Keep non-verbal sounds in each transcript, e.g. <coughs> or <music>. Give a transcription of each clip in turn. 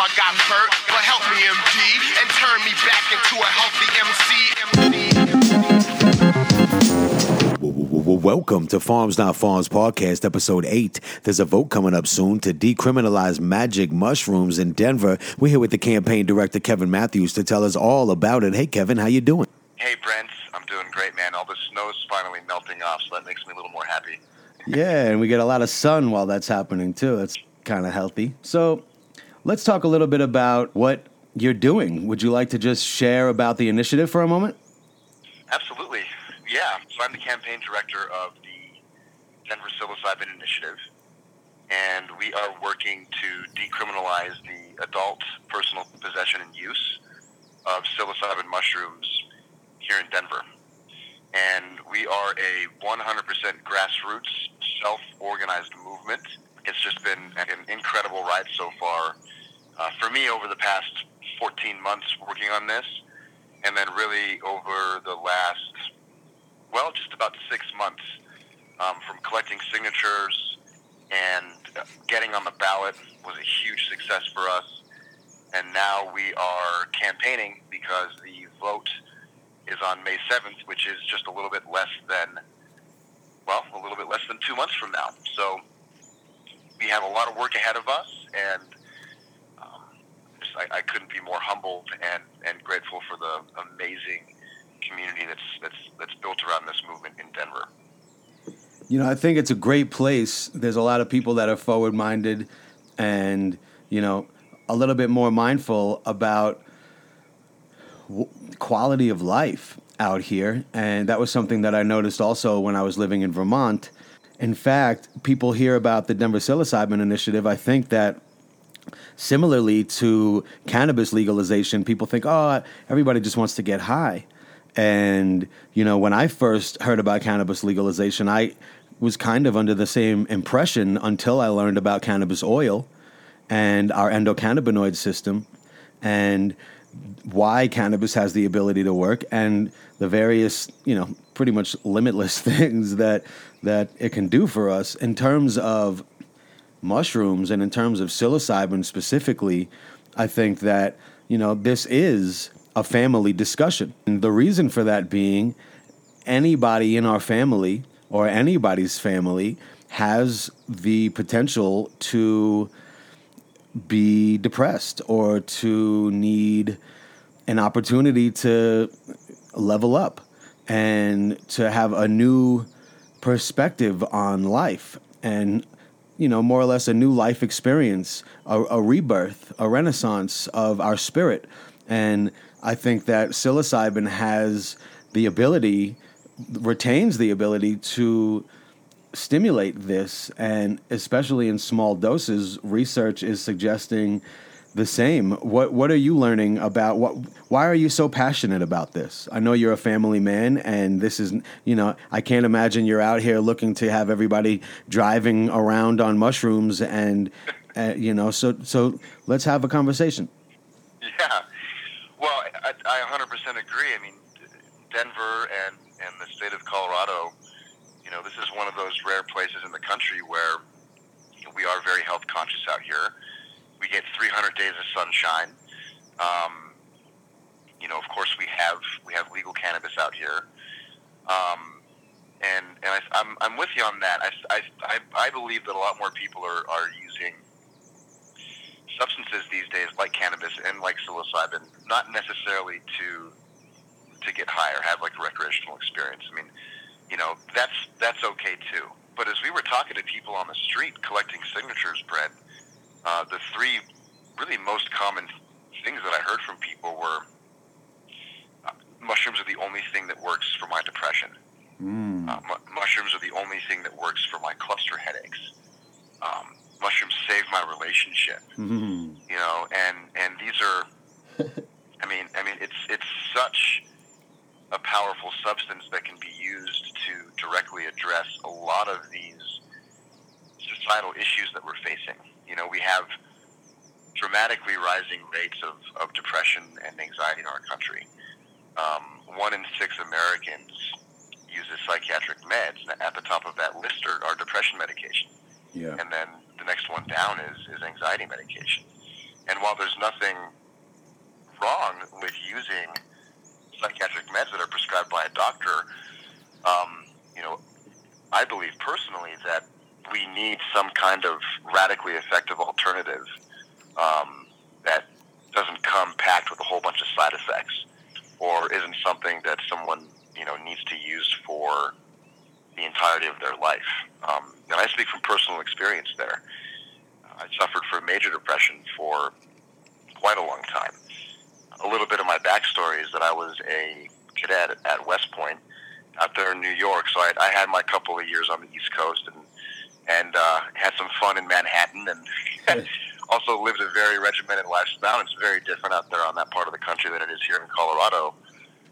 I got hurt, but help me, MD, and turn me back into a healthy MC. Welcome to Farms Not Pharms podcast, episode eight. There's a vote coming up soon to decriminalize magic mushrooms in Denver. We're here with the campaign director Kevin Matthews to tell us all about it. Hey, Kevin, how you doing? Hey, Brent, I'm doing great, man. All the snow's finally melting off, so that makes me a little more happy. Yeah, and we get a lot of sun while that's happening too. That's kind of healthy. So, let's talk a little bit about what you're doing. Would you like to just share about the initiative for a moment? Absolutely. Yeah. So I'm the campaign director of the Denver Psilocybin Initiative, and we are working to decriminalize the adult personal possession and use of psilocybin mushrooms here in Denver. And we are a 100% grassroots, self-organized movement. It's just been an incredible ride so far uh, for me over the past 14 months working on this, and then really over the last, well, just about six months um, from collecting signatures and getting on the ballot was a huge success for us. And now we are campaigning because the vote is on May 7th, which is just a little bit less than, well, a little bit less than two months from now. So we have a lot of work ahead of us, and um, just, I, I couldn't be more humbled and, and grateful for the amazing community that's, that's, that's built around this movement in Denver. You know, I think it's a great place. There's a lot of people that are forward minded and, you know, a little bit more mindful about w- quality of life out here. And that was something that I noticed also when I was living in Vermont. In fact, people hear about the Denver Psilocybin Initiative. I think that similarly to cannabis legalization, people think, oh, everybody just wants to get high. And, you know, when I first heard about cannabis legalization, I was kind of under the same impression until I learned about cannabis oil and our endocannabinoid system and why cannabis has the ability to work and the various, you know, pretty much limitless <laughs> things that that it can do for us in terms of mushrooms and in terms of psilocybin specifically. I think that you know this is a family discussion. And the reason for that being anybody in our family or anybody's family has the potential to be depressed or to need an opportunity to level up and to have a new perspective on life and you know more or less a new life experience a, a rebirth a renaissance of our spirit. And i think that psilocybin has the ability retains the ability to stimulate this, and especially in small doses, research is suggesting the same. What What are you learning about what? Why are you so passionate about this? I know you're a family man, and this is you know I can't imagine you're out here looking to have everybody driving around on mushrooms, and uh, you know so so let's have a conversation. Yeah, well, I, I 100% agree. I mean, Denver and and the state of Colorado you know, this is one of those rare places in the country where you know, we are very health conscious out here. We get 300 days of sunshine. Um, you know, of course, we have we have legal cannabis out here, um, and and I, I'm I'm with you on that. I, I, I believe that a lot more people are, are using substances these days, like cannabis and like psilocybin, not necessarily to to get high or have like a recreational experience. I mean, you know, that's that's okay too. But as we were talking to people on the street collecting signatures, Brent, uh, the three really most common things that I heard from people were uh, mushrooms are the only thing that works for my depression. Mm. Uh, mu- mushrooms are the only thing that works for my cluster headaches. Um, mushrooms save my relationship. Mm-hmm. You know, and and these are, <laughs> I mean, I mean, it's it's such a powerful substance that can be used to directly address a lot of these societal issues that we're facing. You know, we have dramatically rising rates of, of depression and anxiety in our country. Um, one in six Americans uses psychiatric meds, and at the top of that list are, are depression medication. Yeah. And then the next one down is, is anxiety medication. And while there's nothing wrong with using psychiatric meds that are prescribed by a doctor, um, you know, I believe personally that we need some kind of radically effective alternative um, that doesn't come packed with a whole bunch of side effects or isn't something that someone you know needs to use for the entirety of their life. Um, and I speak from personal experience there. I suffered from major depression for quite a long time. A little bit of my backstory is that I was a cadet at West Point out there in New York. So I, I had my couple of years on the East Coast and and uh, had some fun in Manhattan and <laughs> also lived a very regimented lifestyle. It's very different out there on that part of the country than it is here in Colorado.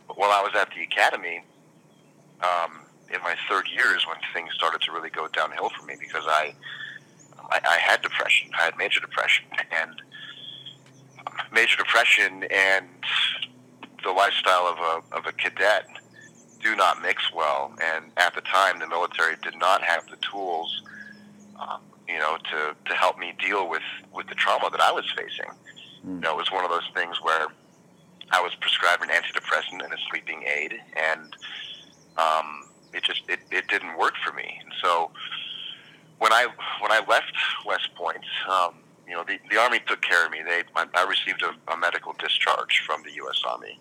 But while I was at the academy, um, in my third year is when things started to really go downhill for me because I, I, I had depression. I had major depression <laughs> and major depression and the lifestyle of a, of a cadet do not mix well. And at the time, the military did not have the tools, um, you know, to, to help me deal with, with the trauma that I was facing. Mm. You know, it was one of those things where I was prescribed an antidepressant and a sleeping aid, and um, it just it, it didn't work for me. And so when I when I left West Point, um, you know, the, the Army took care of me. They I, I received a, a medical discharge from the U.S. Army,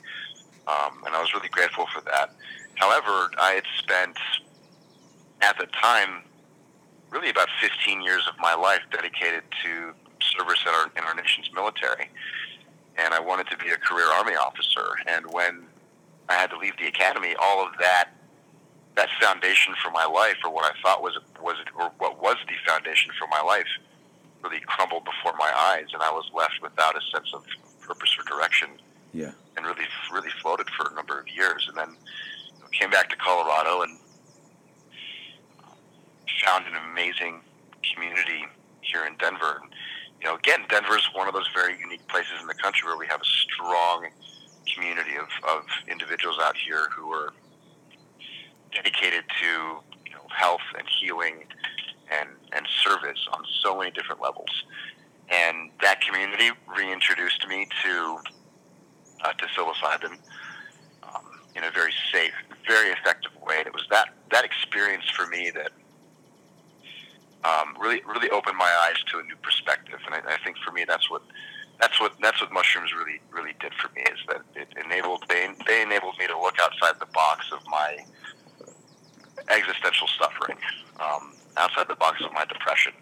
um, and I was really grateful for that. However, I had spent at the time really about 15 years of my life dedicated to service in our, in our nation's military, and I wanted to be a career Army officer. And when I had to leave the academy, all of that that foundation for my life, or what I thought was was or what was the foundation for my life, really crumbled before my eyes, and I was left without a sense of purpose or direction. Yeah. And really, really floated for a number of years, and then you know, came back to Colorado and found an amazing community here in Denver. And, you know, again, Denver is one of those very unique places in the country where we have a strong community of, of individuals out here who are dedicated to you know, health and healing and, and service on so many different levels. And that community reintroduced me to uh, to psilocybin um, in a very safe, very effective way. And it was that that experience for me that um, really really opened my eyes to a new perspective. And I, I think for me, that's what that's what that's what mushrooms really really did for me is that it enabled they they enabled me to look outside the box of my existential suffering um, outside the box of my depression,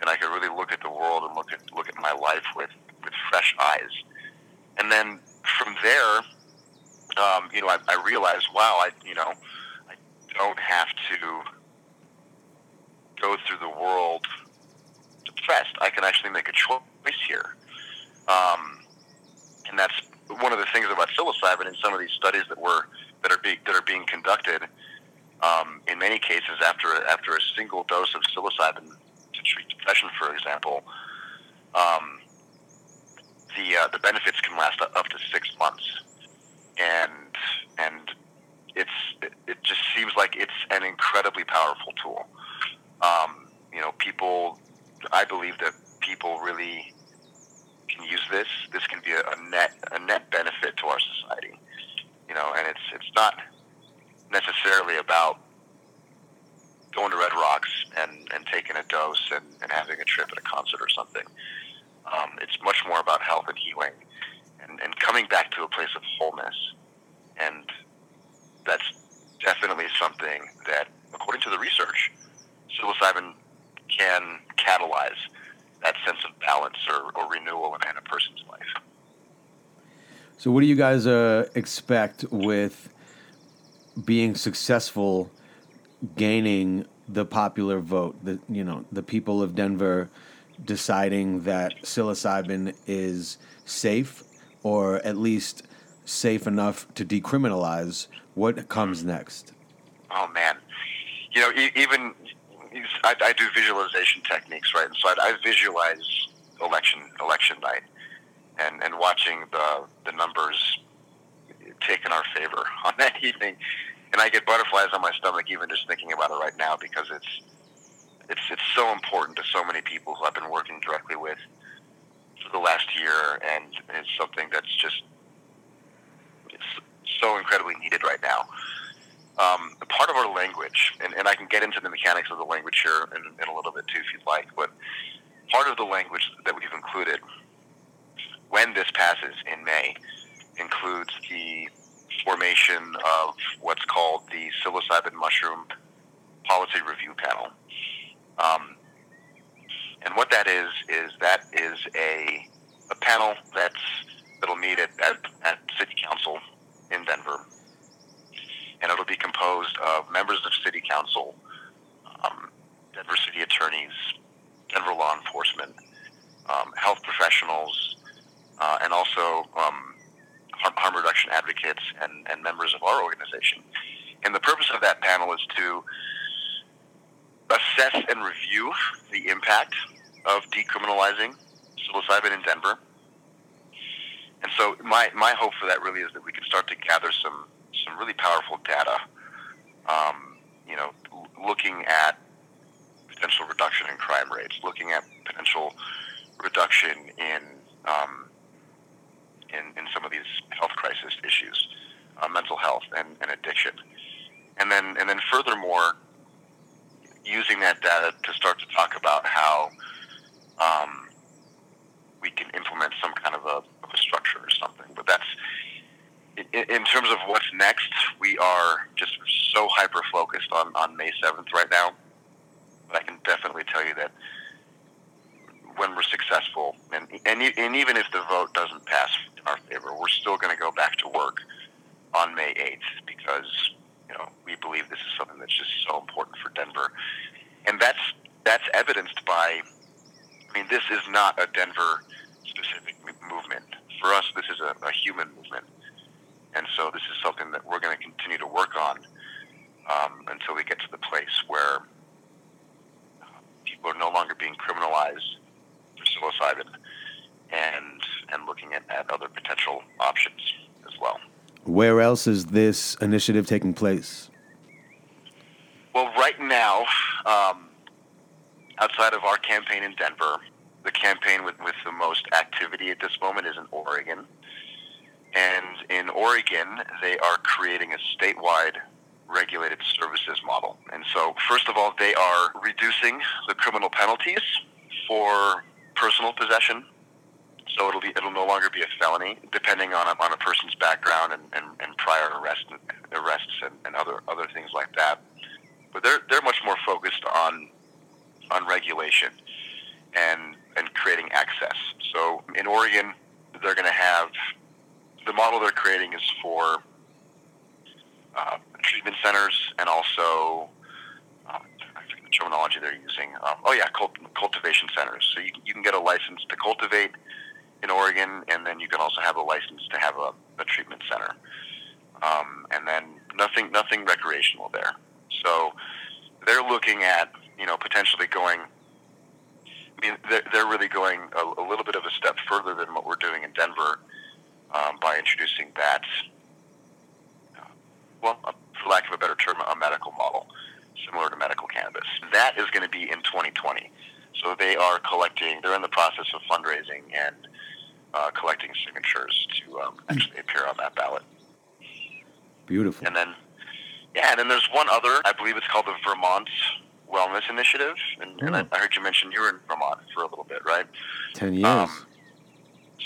and I could really look at the world and look at look at my life with with fresh eyes. And then from there, um, you know, I, I realized, wow, I you know, I don't have to go through the world depressed. I can actually make a choice here, um, and that's one of the things about psilocybin in some of these studies that were that are being that are being conducted um, in many cases, after after a single dose of psilocybin to treat depression, for example, um, the uh, the benefits can last up to six months, and and it's it, just seems like it's an incredibly powerful tool. Um, you know, people, I believe that people really can use this. This can be a, a net a net benefit to our society. You know, and it's it's not necessarily about going to Red Rocks and, and taking a dose and, and having a trip at a concert or something. Um, it's much more about health and healing and, and coming back to a place of wholeness. And that's definitely something that, according to the research, psilocybin can catalyze that sense of balance or, or renewal in, a person's life. So, what do you guys uh, expect with being successful gaining the popular vote the you know the people of Denver deciding that psilocybin is safe or at least safe enough to decriminalize what comes next? Oh man. You know even I, I do visualization techniques right? And so I, I visualize election election night and and watching the the numbers take in our favor <laughs> on that evening, and I get butterflies on my stomach even just thinking about it right now because it's it's it's so important to so many people who I've been working directly with for the last year, and it's something that's just so incredibly needed right now. Um, part of our language, and, and I can get into the mechanics of the language here in, in a little bit too, if you'd like, but part of the language that we've included when this passes in May includes the formation of what's called the psilocybin mushroom policy review panel. Um, and what that is is that is a a panel that's that'll meet at, at, at City Council in Denver, and it'll be composed of members of City Council, um, Denver City attorneys, Denver law enforcement, um, health professionals, uh, and also um, harm, reduction advocates and, and members of our organization. And the purpose of that panel is to assess and review the impact of decriminalizing psilocybin in Denver. And so my, my hope for that really is that we can start to gather some, some really powerful data, um, you know, looking at potential reduction in crime rates, looking at potential reduction in, um, in, in some of these health crisis issues, uh, mental health and, and addiction. And then, and then furthermore, using that data to start to talk about how um, we can implement some kind of a, of a structure or something. But that's in, in terms of what's next. We are just so hyper focused on, on May seventh right now. But I can definitely tell you that when we're successful, and and, and even if the vote doesn't pass our favor, we're still going to go back to work on May eighth because you know we believe this is something that's just so important for Denver, and that's that's evidenced by I mean, this is not a Denver specific movement. For us, this is a, a human movement. And so this is something that we're going to continue to work on um, until we get to the place where uh, people are no longer being criminalized for psilocybin and, and looking at, at other potential options as well. Where else is this initiative taking place? Well, right now, um, outside of our campaign in Denver, the campaign with, with the most activity at this moment is in Oregon. And in Oregon, they are creating a statewide regulated services model. And so, first of all, they are reducing the criminal penalties for personal possession. So it'll be it'll no longer be a felony, depending on a, on a person's background and, and, and prior arrest, arrests and, and other other things like that. But they're they're much more focused on on regulation and and creating access. So in Oregon, they're going to have the model they're creating is for uh, treatment centers and also forget the terminology they're using. Um, oh yeah, cult- cultivation centers. So you, you can get a license to cultivate in Oregon, and then you can also have a license to have a, a treatment center. Um, and then nothing nothing recreational there. So they're looking at you know, potentially going. I mean, they're, they're really going a, a little bit of a step further than what we're doing in Denver um, by introducing that. Uh, well, uh, for lack of a better term, a medical model similar to medical cannabis. That is going to be in 2020. So they are collecting. They're in the process of fundraising and uh, collecting signatures to um, actually appear on that ballot. Beautiful. And then, yeah, and then there's one other. I believe it's called the Vermont wellness initiative, and, and I, I, heard you mention you were in Vermont for a little bit, right? Ten years. Um,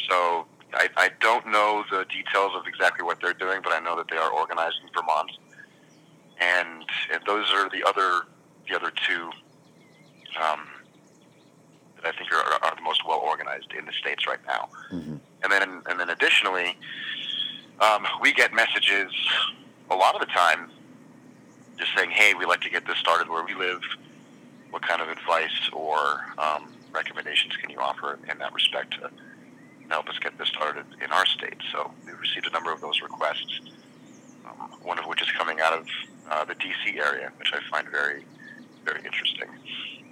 so I, I don't know the details of exactly what they're doing, but I know that they are organized in Vermont, and, and those are the other the other two um, that I think are, are the most well organized in the states right now. Mm-hmm. And then and then additionally, um, we get messages a lot of the time just saying, hey, we'd like to get this started where we live. What kind of advice or um, recommendations can you offer in that respect to help us get this started in our state? So we've received a number of those requests, um, one of which is coming out of uh, the D.C. area, which I find very, very interesting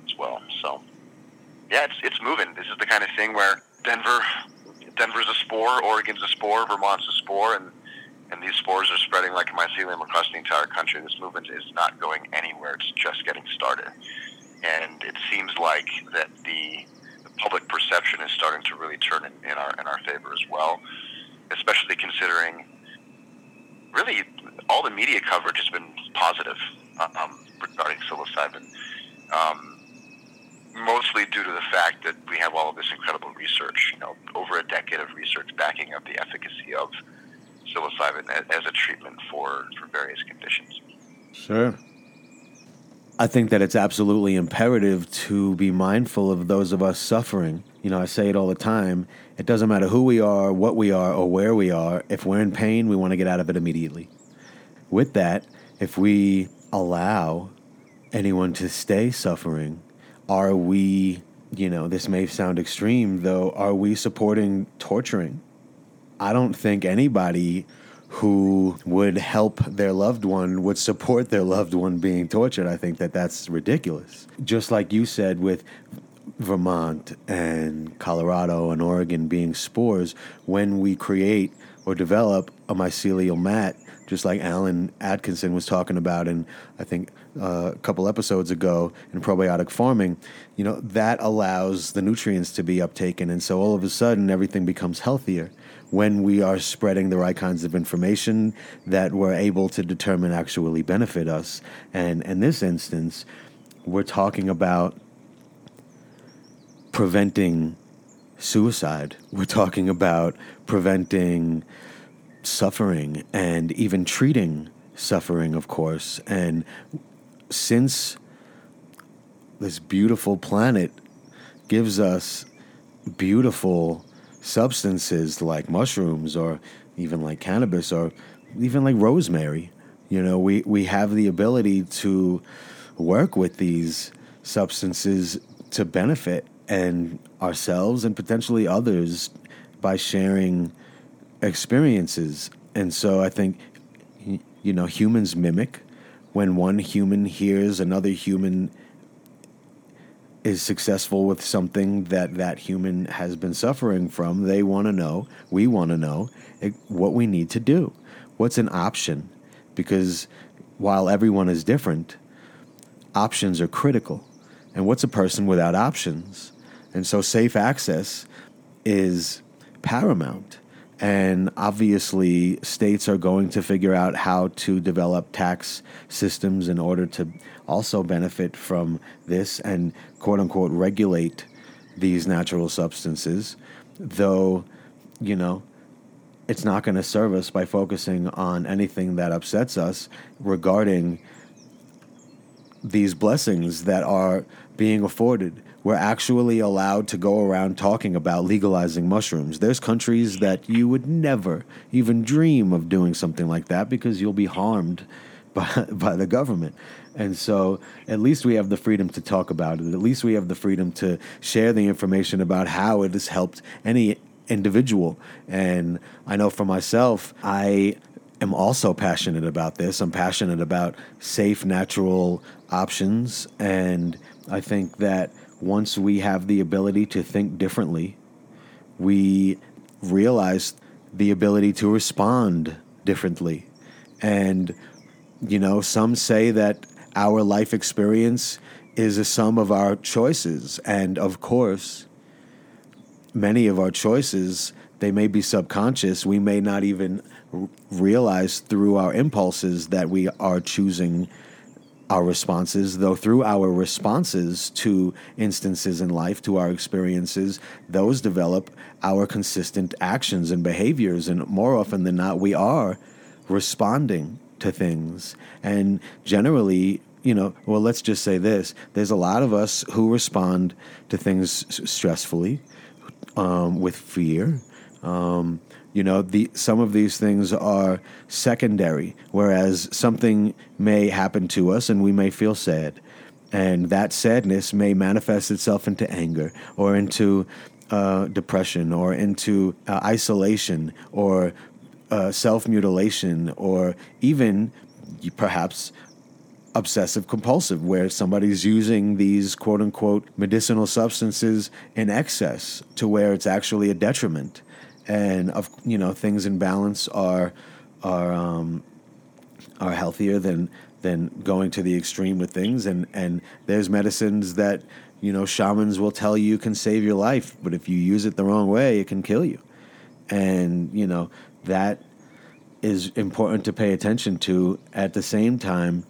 as well. So, yeah, it's, it's moving. This is the kind of thing where Denver, Denver's a spore, Oregon's a spore, Vermont's a spore, and and these spores are spreading like mycelium across the entire country. This movement is not going anywhere. It's just getting started. And it seems like that the, the public perception is starting to really turn in, in our in our favor as well, especially considering really all the media coverage has been positive um, regarding psilocybin. Um, mostly due to the fact that we have all of this incredible research, you know, over a decade of research backing up the efficacy of psilocybin as a treatment for, for various conditions. Sure. I think that it's absolutely imperative to be mindful of those of us suffering. You know, I say it all the time. It doesn't matter who we are, what we are, or where we are. If we're in pain, we want to get out of it immediately. With that, if we allow anyone to stay suffering, are we, you know, this may sound extreme though, are we supporting torturing? I don't think anybody who would help their loved one would support their loved one being tortured. I think that that's ridiculous. Just like you said with Vermont and Colorado and Oregon being spores, when we create or develop a mycelial mat, just like Alan Atkinson was talking about, and I think uh, a couple episodes ago in probiotic farming, you know, that allows the nutrients to be uptaken. And so all of a sudden, everything becomes healthier when we are spreading the right kinds of information that we're able to determine actually benefit us. And in this instance, we're talking about preventing suicide. We're talking about preventing suffering and even treating suffering, of course. And since this beautiful planet gives us beautiful substances like mushrooms or even like cannabis or even like rosemary. You know, we, we have the ability to work with these substances to benefit and ourselves and potentially others by sharing experiences. And so I think you know humans mimic when one human hears another human is successful with something that that human has been suffering from, they want to know, we want to know eh, what we need to do. What's an option? Because while everyone is different, options are critical. And what's a person without options? And so safe access is paramount. And obviously, states are going to figure out how to develop tax systems in order to also benefit from this and quote unquote regulate these natural substances, though, you know, it's not going to serve us by focusing on anything that upsets us regarding these blessings that are being afforded. We're actually allowed to go around talking about legalizing mushrooms. There's countries that you would never even dream of doing something like that because you'll be harmed <laughs> by, by the government. And so at least we have the freedom to talk about it. At least we have the freedom to share the information about how it has helped any individual. And I know for myself, I am also passionate about this. I'm passionate about safe, natural options. And I think that once we have the ability to think differently, we realize the ability to respond differently. And, you know, some say that our life experience is a sum of our choices. And of course, many of our choices, they may be subconscious. We may not even realize through our impulses that we are choosing our responses, though through our responses to instances in life, to our experiences, those develop our consistent actions and behaviors. And more often than not, we are responding to things. And generally, you know, well, let's just say this there's a lot of us who respond to things stressfully, um, with fear. Um, you know, the, some of these things are secondary, whereas something may happen to us and we may feel sad. And that sadness may manifest itself into anger or into uh, depression or into uh, isolation or uh, self mutilation or even perhaps obsessive compulsive, where somebody's using these quote unquote medicinal substances in excess to where it's actually a detriment. And of you know things in balance are are um, are healthier than than going to the extreme with things. And and there's medicines that you know shamans will tell you can save your life, but if you use it the wrong way, it can kill you. And you know that is important to pay attention to. At the same time,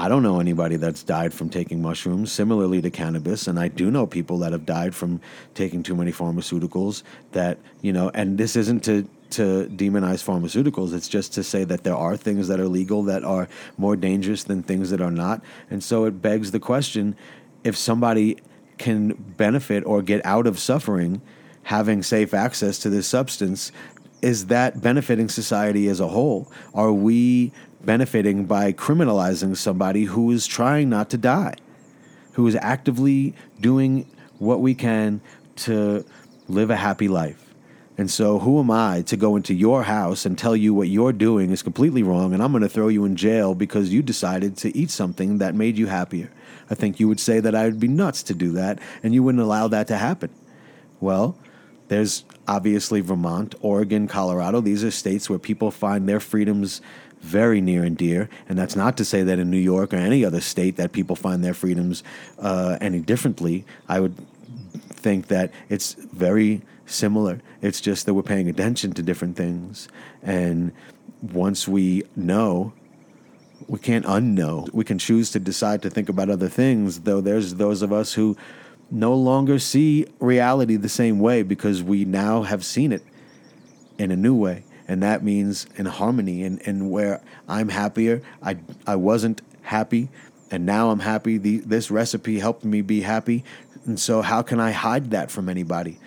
I don't know anybody that's died from taking mushrooms, similarly to cannabis, and I do know people that have died from taking too many pharmaceuticals. That you know, and this isn't to to demonize pharmaceuticals. It's just to say that there are things that are legal that are more dangerous than things that are not. And so it begs the question if somebody can benefit or get out of suffering having safe access to this substance, is that benefiting society as a whole? Are we benefiting by criminalizing somebody who is trying not to die, who is actively doing what we can to live a happy life? And so, who am I to go into your house and tell you what you're doing is completely wrong and I'm going to throw you in jail because you decided to eat something that made you happier? I think you would say that I would be nuts to do that and you wouldn't allow that to happen. Well, there's obviously Vermont, Oregon, Colorado. These are states where people find their freedoms very near and dear. And that's not to say that in New York or any other state that people find their freedoms uh, any differently. I would think that it's very similar. It's just that we're paying attention to different things. And once we know, we can't unknow. We can choose to decide to think about other things, though there's those of us who no longer see reality the same way because we now have seen it in a new way. And that means in harmony and, and where I'm happier. I, I wasn't happy and now I'm happy. The, this recipe helped me be happy. And so, how can I hide that from anybody?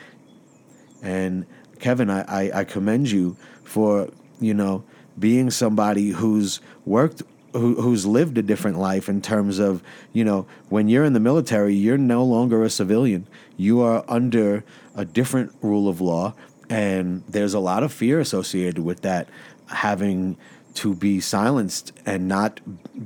And Kevin, I, I, I commend you for, you know, being somebody who's worked who, who's lived a different life in terms of you know when you're in the military you're no longer a civilian you are under a different rule of law and there's a lot of fear associated with that having to be silenced and not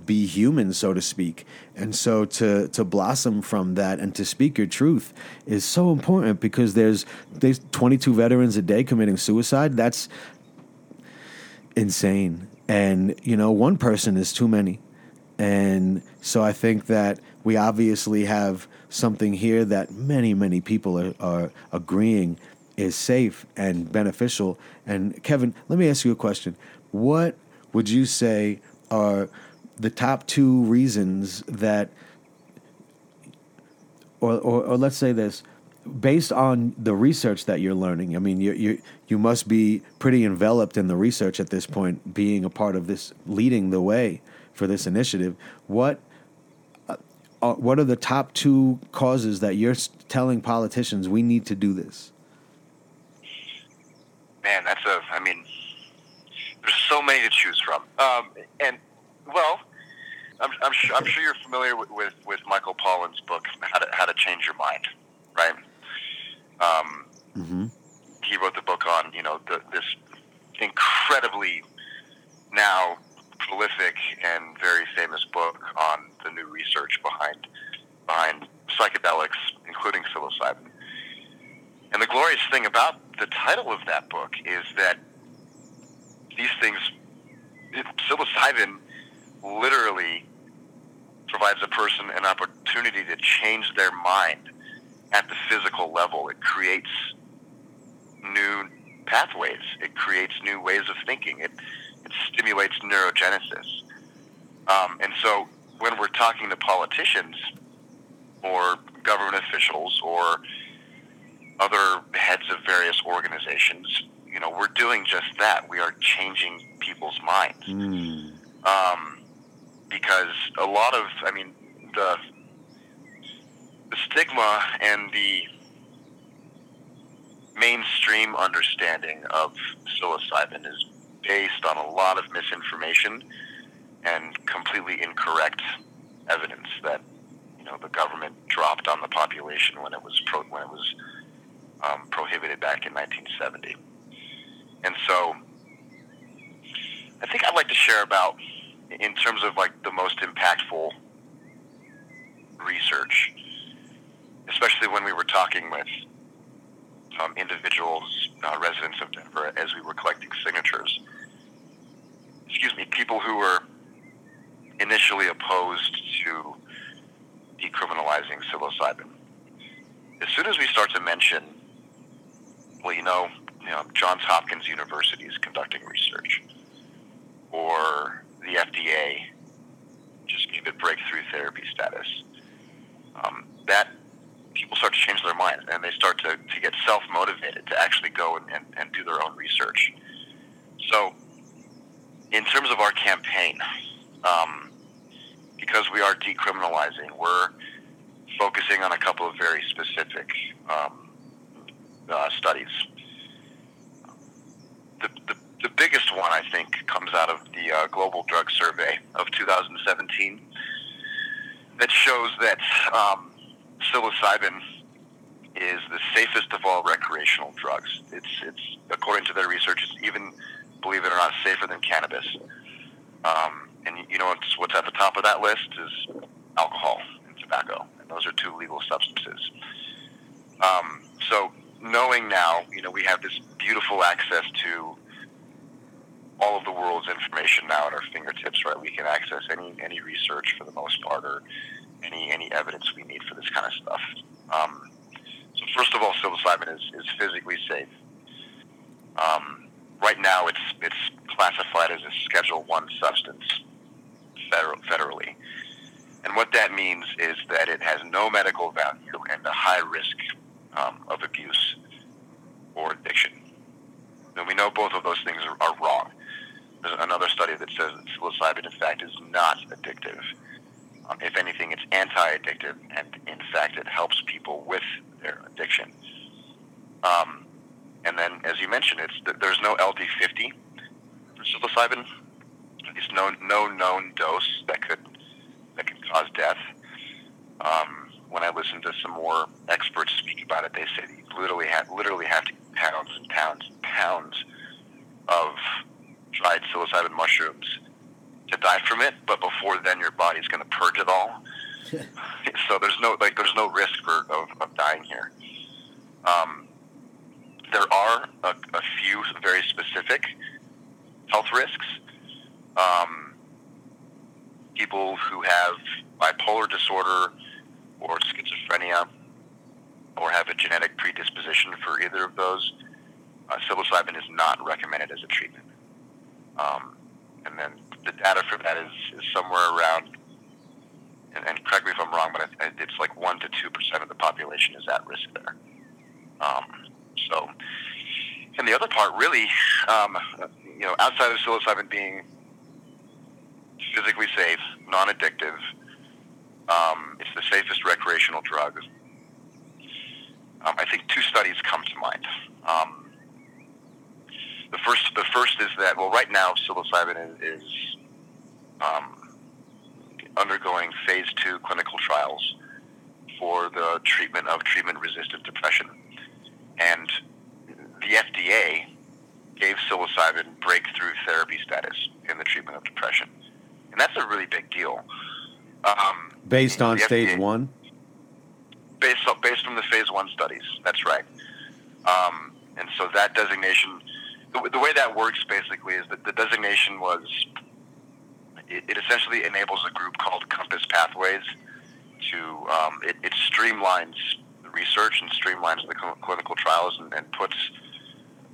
be human, so to speak. And so to to blossom from that and to speak your truth is so important because there's there's 22 veterans a day committing suicide. That's insane. And you know, one person is too many. And so I think that we obviously have something here that many many people are, are agreeing is safe and beneficial. And Kevin, let me ask you a question. What would you say are the top two reasons that, or, or, or let's say this, based on the research that you're learning, I mean, you you you must be pretty enveloped in the research at this point, being a part of this, leading the way for this initiative. What uh, what are the top two causes that you're telling politicians we need to do this? Man, that's a. I mean, there's so many to choose from. Um, and well, I'm, I'm, sure, I'm sure you're familiar with, with, with, Michael Pollan's book, How to, How to Change Your Mind, right? Um, mm-hmm. He wrote the book on you know the, this incredibly now prolific and very famous book on the new research behind behind psychedelics, including psilocybin. And the glorious thing about the title of that book is that these things, psilocybin literally provides a person an opportunity to change their mind at the physical level. It creates new pathways. It creates new ways of thinking. It, it stimulates neurogenesis. Um, and so when we're talking to politicians or government officials or other heads of various organizations, you know, we're doing just that. We are changing people's minds. Mm. Um, because a lot of, I mean, the the stigma and the mainstream understanding of psilocybin is based on a lot of misinformation and completely incorrect evidence that you know the government dropped on the population when it was pro- when it was um, prohibited back in 1970. And so I think I'd like to share about, in terms of like the most impactful research, especially when we were talking with um, individuals, uh, residents of Denver, as we were collecting signatures. Excuse me, people who were initially opposed to decriminalizing psilocybin. As soon as we start to mention, well, you know, you know, Johns Hopkins University is conducting research, or the FDA just gave it breakthrough therapy status. Um, that people start to change their mind and they start to, to get self motivated to actually go and, and, and do their own research. So, in terms of our campaign, um, because we are decriminalizing, we're focusing on a couple of very specific um, uh, studies. The, the, the biggest one, I think, comes out of the uh, Global Drug Survey of 2017 that shows that um, psilocybin is the safest of all recreational drugs. It's, it's according to their research, it's even, believe it or not, safer than cannabis. Um, and you know what's, what's at the top of that list is alcohol and tobacco, and those are two legal substances. Um, so knowing now, you know, we have this beautiful access to all of the world's information now at our fingertips, right? We can access any any research for the most part, or any any evidence we need for this kind of stuff. Um, so first of all, psilocybin is, is physically safe. Um, right now, it's it's classified as a Schedule One substance federal, federally, and what that means is that it has no medical value and a high risk um, of abuse or addiction. And we know both of those things are, are wrong. There's another study that says that psilocybin, in fact, is not addictive. Um, if anything, it's anti-addictive, and in fact, it helps people with their addiction. Um, and then, as you mentioned, it's there's no LD50 for psilocybin. There's no no known dose that could that can cause death. Um, when I listened to some more experts it, they say you literally have literally have to pounds and pounds and pounds of dried psilocybin mushrooms to die from it, but before then your body's going to purge it all. <laughs> so there's no like there's no risk for of, of dying here. Um, there are a, a, few very specific health risks. Um, people who have bipolar disorder or schizophrenia or have a genetic predisposition for either of those, uh, psilocybin is not recommended as a treatment. Um, and then the data for that is, is somewhere around, and, and correct me if I'm wrong, but it's like 1% to 2% of the population is at risk there. Um, so, and the other part really, um, you know, outside of psilocybin being physically safe, non-addictive, um, it's the safest recreational drug. Um, I think two studies come to mind. Um, the first, the first is that well, right now psilocybin is, is um, undergoing phase two clinical trials for the treatment of treatment-resistant depression, and the FDA gave psilocybin breakthrough therapy status in the treatment of depression, and that's a really big deal. Um, based on stage FDA, one. Based based on the phase one studies, that's right. Um, and so that designation the, the way that works basically is that the designation was it, it essentially enables a group called Compass Pathways to um, it, it streamlines the research and streamlines the cl- clinical trials and, and puts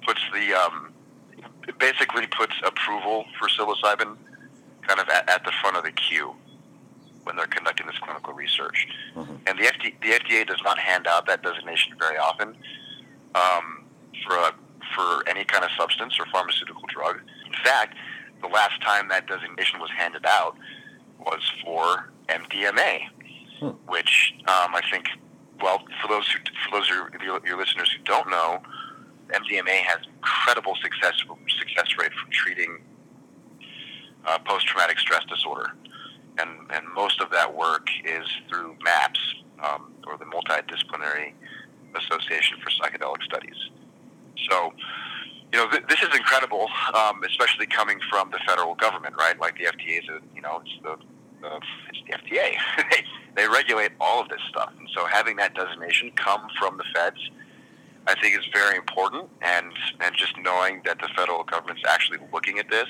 puts the um, it basically puts approval for psilocybin kind of at, at, the front of the queue when they're conducting this clinical research. Mm-hmm. And the, FD, the FDA does not hand out that designation very often um, for a for any kind of substance or pharmaceutical drug. In fact, the last time that designation was handed out was for MDMA, hmm. which um, I think, well, for those who, for those of your, your listeners who don't know, MDMA has incredible success success rate for treating uh, post traumatic stress disorder, and and most of that work is through MAPS um, or the Multidisciplinary Association for Psychedelic Studies. So, you know, th- this is incredible, um, especially coming from the federal government, right? Like the FDA is, a, you know, it's the it's the FDA. <laughs> they, they regulate all of this stuff, and so having that designation come from the feds, I think, is very important. And and just knowing that the federal government's actually looking at this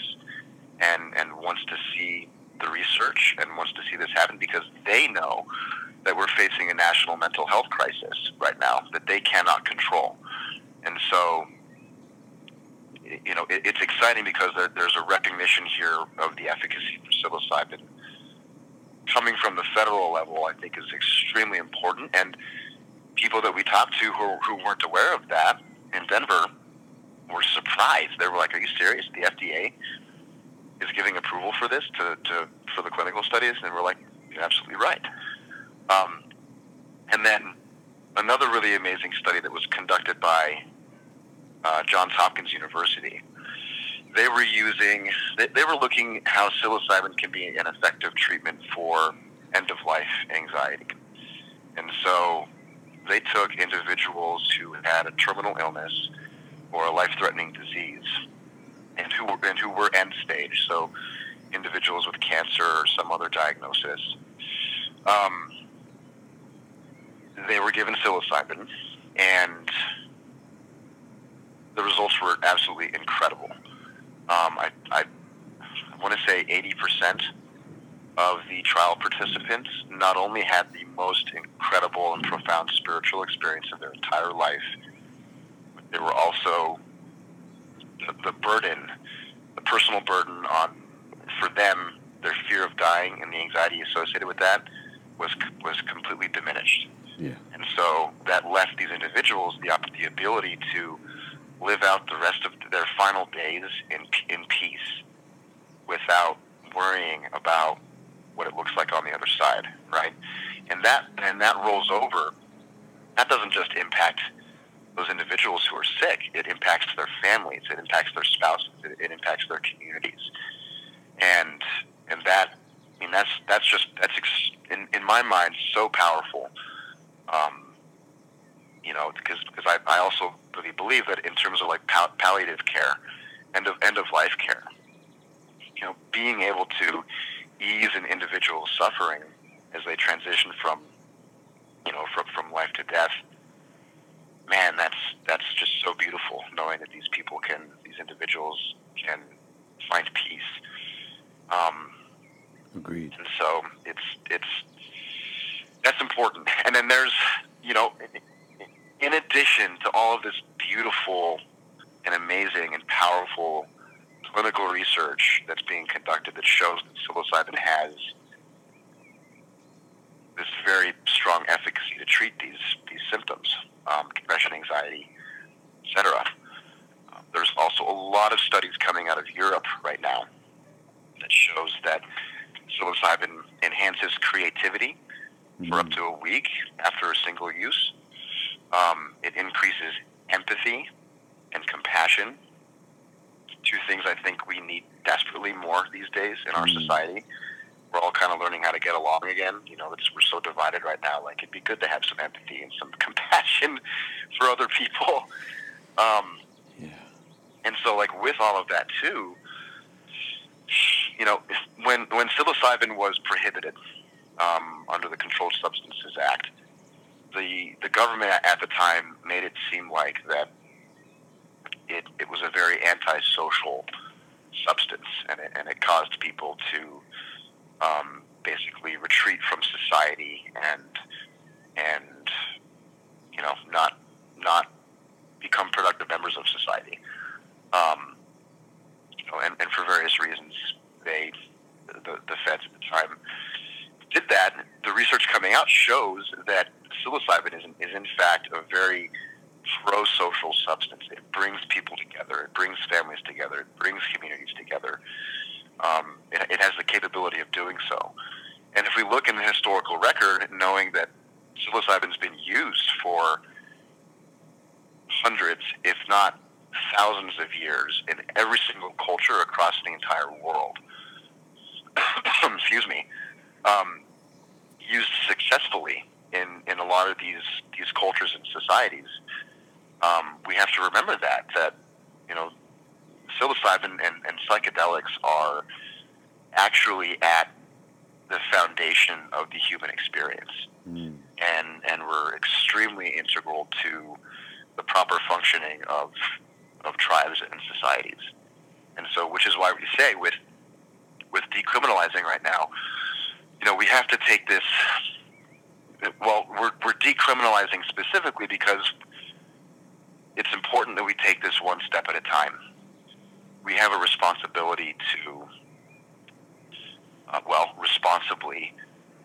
and and wants to see the research and wants to see this happen because they know that we're facing a national mental health crisis right now that they cannot control. And so, you know, it, it's exciting because there, there's a recognition here of the efficacy for psilocybin. Coming from the federal level, I think, is extremely important. And people that we talked to who, who weren't aware of that in Denver were surprised. They were like, "Are you serious? The FDA is giving approval for this to, to for the clinical studies?" And we're like, "You're absolutely right." Um, and then another really amazing study that was conducted by uh, Johns Hopkins University. They were using, they, they were looking how psilocybin can be an effective treatment for end of life anxiety. And so they took individuals who had a terminal illness or a life threatening disease and who were, and who were end stage, so individuals with cancer or some other diagnosis. Um, they were given psilocybin, and the results were absolutely incredible. Um, I, I want to say 80% of the trial participants not only had the most incredible and profound spiritual experience of their entire life, but they were also the, burden, the personal burden on for them, their fear of dying and the anxiety associated with that was was completely diminished. Yeah. And so that left these individuals the, the ability to live out the rest of their final days in, in peace without worrying about what it looks like on the other side, right? And that and that rolls over. That doesn't just impact those individuals who are sick. It impacts their families. It impacts their spouses. It, it impacts their communities. And and that I mean that's that's just that's ex- in in my mind so powerful um, you know, because because I, I also really believe that in terms of like pal- palliative care, end of end of life care, you know, being able to ease an individual's suffering as they transition from, you know, from from life to death. Man, that's that's just so beautiful knowing that these people can, these individuals can find peace. Um, Agreed. and so it's it's that's important. And then there's, you know, in addition to all of this beautiful and amazing and powerful clinical research that's being conducted that shows that psilocybin has this very strong efficacy to treat these these symptoms, um, depression, anxiety, etc. Uh, there's also a lot of studies coming out of Europe right now that shows that psilocybin enhances creativity for up to a week after a single use. Um, it increases empathy and compassion. Two things I think we need desperately more these days in our Mm. society. Kind of learning how to get along again. You know, it's, we're so divided right now. Like, it'd be good to have some empathy and some <laughs> compassion for other people. Um, Yeah. and so, like with all of that too, you know, when when psilocybin was prohibited um, under the Controlled Substances Act, the the government at the time made it seem like that it it was a very antisocial substance, and it, and it caused people to um, basically retreat from society and and you know not not become productive members of society. Um, you know, and, and for various reasons, they the, the feds at the time did that. The research coming out shows that psilocybin is, is in fact a very pro-social substance. It brings people together. It brings families together. It brings communities together. Um, it, it has the capability of doing so. And if we look in the historical record, knowing that psilocybin's been used for hundreds, if not thousands of years in every single culture across the entire world. <coughs> Excuse me. Um, used successfully in, in a lot of these these cultures and societies. Um, we have to remember that that you know psilocybin and, and psychedelics are actually at the foundation of the human experience Mm. and and were extremely integral to the proper functioning of of tribes and societies. And so, which is why we say with with decriminalizing right now, you know, we have to take this. Well, we're we're decriminalizing specifically because it's important that we take this one step at a time. We have a responsibility to, uh, well, responsibly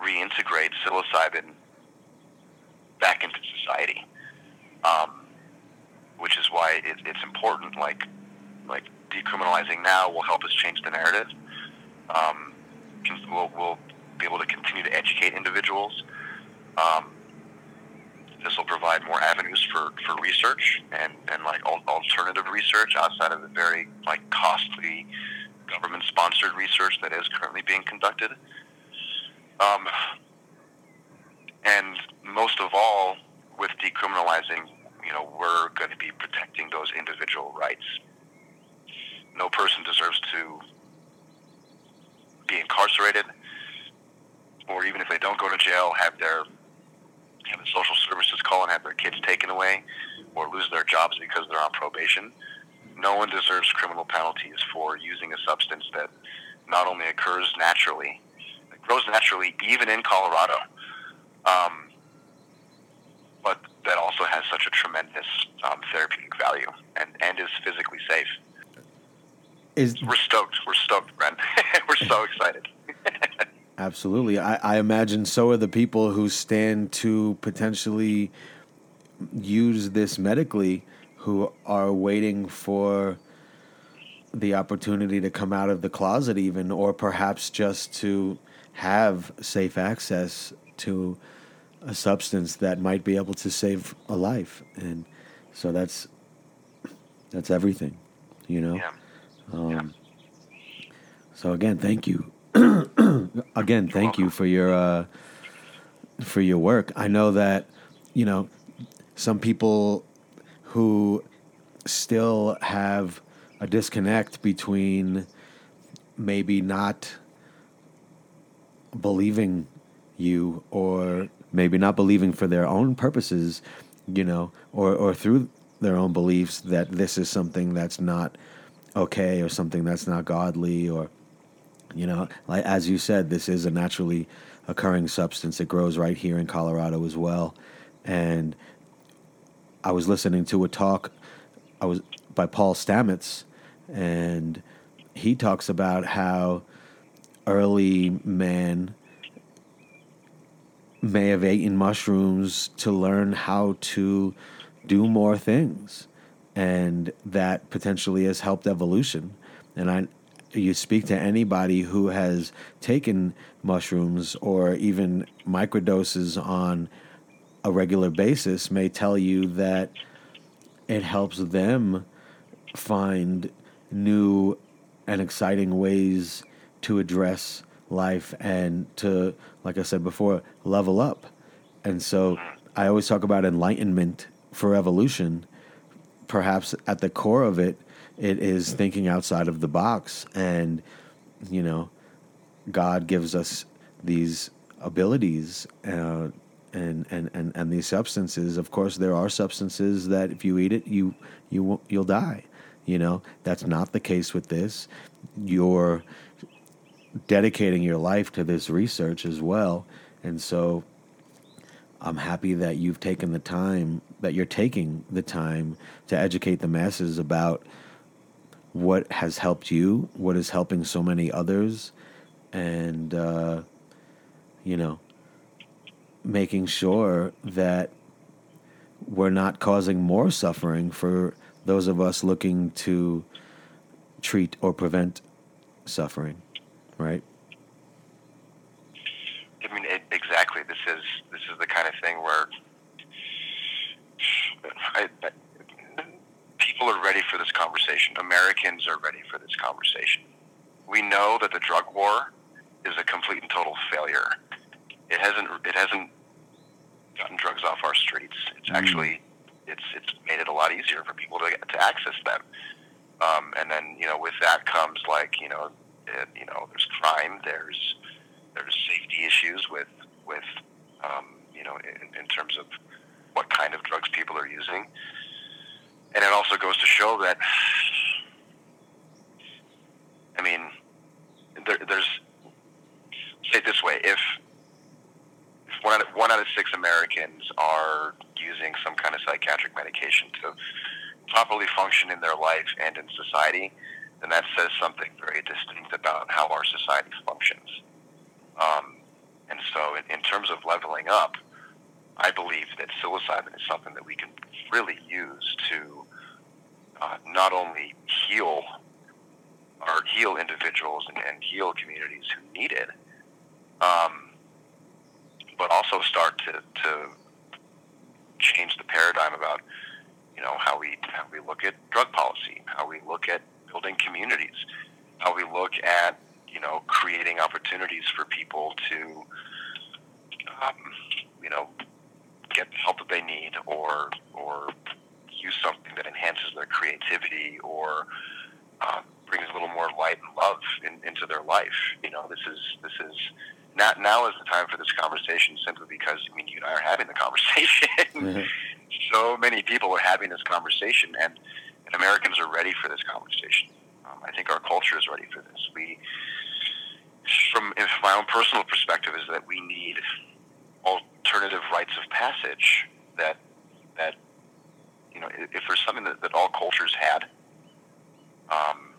reintegrate psilocybin back into society. Um, which is why it, it's important. Like, like decriminalizing now will help us change the narrative. Um, we'll, we'll be able to continue to educate individuals. Um, this will provide more avenues for, for research and, and like alternative research outside of the very like costly government sponsored research that is currently being conducted. Um, and most of all, with decriminalizing, you know, we're going to be protecting those individual rights. No person deserves to be incarcerated, or even if they don't go to jail, have their the social services call and have their kids taken away, or lose their jobs because they're on probation. No one deserves criminal penalties for using a substance that not only occurs naturally, it grows naturally even in Colorado. Um, but that also has such a tremendous um, therapeutic value and, and is physically safe. Is we're stoked. We're stoked, Brent. <laughs> we're so excited. <laughs> Absolutely. I, I imagine so are the people who stand to potentially use this medically who are waiting for the opportunity to come out of the closet even or perhaps just to have safe access to a substance that might be able to save a life, and so that's that's everything, you know. Yeah. Um, yeah. So again, thank you. <clears throat> again, thank you for your uh, for your work. I know that you know some people who still have a disconnect between maybe not believing you or maybe not believing for their own purposes, you know, or, or through their own beliefs that this is something that's not okay or something that's not godly or, you know, like as you said, this is a naturally occurring substance. It grows right here in Colorado as well. And I was listening to a talk I was by Paul Stamets and he talks about how early man may have eaten mushrooms to learn how to do more things and that potentially has helped evolution. And i you speak to anybody who has taken mushrooms or even microdoses on a regular basis may tell you that it helps them find new and exciting ways to address life and to, like I said before, level up. And so I always talk about enlightenment for evolution. Perhaps at the core of it, it is thinking outside of the box. And, you know, God gives us these abilities. Uh, and, and, and, and these substances, of course, there are substances that if you eat it, you you you'll die. You know that's not the case with this. You're dedicating your life to this research as well. And so I'm happy that you've taken the time, that you're taking the time to educate the masses about what has helped you, what is helping so many others, and, uh, you know, making sure that we're not causing more suffering for those of us looking to treat or prevent suffering right? I mean, it, exactly. This is this is the kind of thing where I, I, people are ready for this conversation. Americans are ready for this conversation. We know that the drug war is a complete and total failure. It hasn't it hasn't gotten drugs off our streets. It's mm. actually it's it's made it a lot easier for people to to access them. Um, and then you know with that comes like you know it, you know, there's crime, there's there's safety issues with with um, you know in, in terms of what kind of drugs people are using, and it also goes to show that <sighs> I mean there, there's this way if one, out of, one out of six Americans are using some kind of psychiatric medication to properly function in their life and in society, then that says something very distinct about how our society functions. Um, and so, in, in terms of leveling up, I believe that psilocybin is something that we can really use to uh, not only heal or heal individuals and, and heal communities who need it, um, but also start to, to change the paradigm about you know how we how we look at drug policy, how we look at building communities, how we look at you know creating opportunities for people to um, you know get the help that they need or or use something that enhances their creativity or um, brings a little more light and love in, into their life. You know, this is this is not now is the time for this conversation simply because I mean you and I are having the conversation. <laughs> Mm-hmm. so many people are having this conversation, and, and Americans are ready for this conversation. Um, I think our culture is ready for this. We, from my own personal perspective, is that we need alternative rites of passage that that you know if there's something that, that all cultures had um,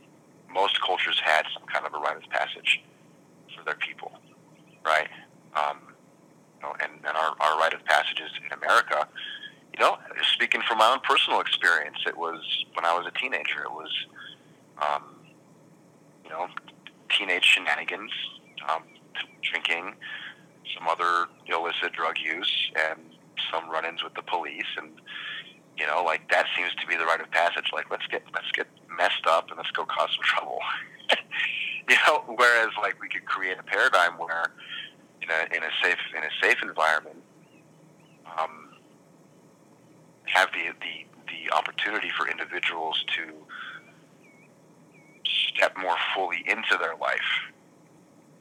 most cultures had some kind of a rite of passage for their people right? Um, you know, and, and our, our rite of passages in America. You know speaking from my own personal experience it was when I was a teenager it was um, you know teenage shenanigans um, drinking some other illicit drug use and some run-ins with the police and you know like that seems to be the rite of passage. Like let's get let's get messed up and let's go cause some trouble <laughs> <laughs> you know whereas like we could create a paradigm where in a in a safe in a safe environment um, have the the the opportunity for individuals to step more fully into their life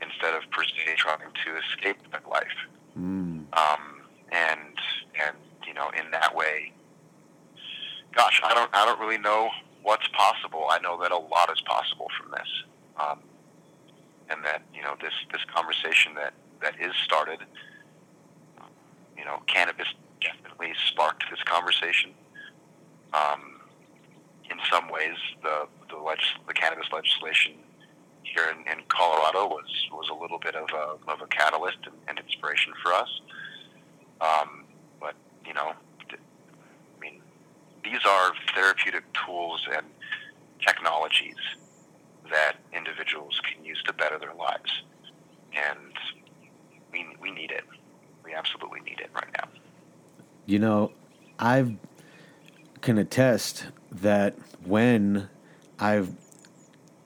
instead of per se trying to escape that life. Mm. Um, and and you know, in that way, gosh, I don't I don't really know what's possible. I know that a lot is possible from this, um, and that you know this this conversation that that is started. You know, cannabis definitely sparked this conversation. Um, in some ways, the the, legis- the cannabis legislation here in, in Colorado was was a little bit of a of a catalyst and, and inspiration for us. Um, but you know, I mean, these are therapeutic tools and technologies that individuals can use to better their lives, and we we need it. We absolutely need it right now. You know, I can attest that when I've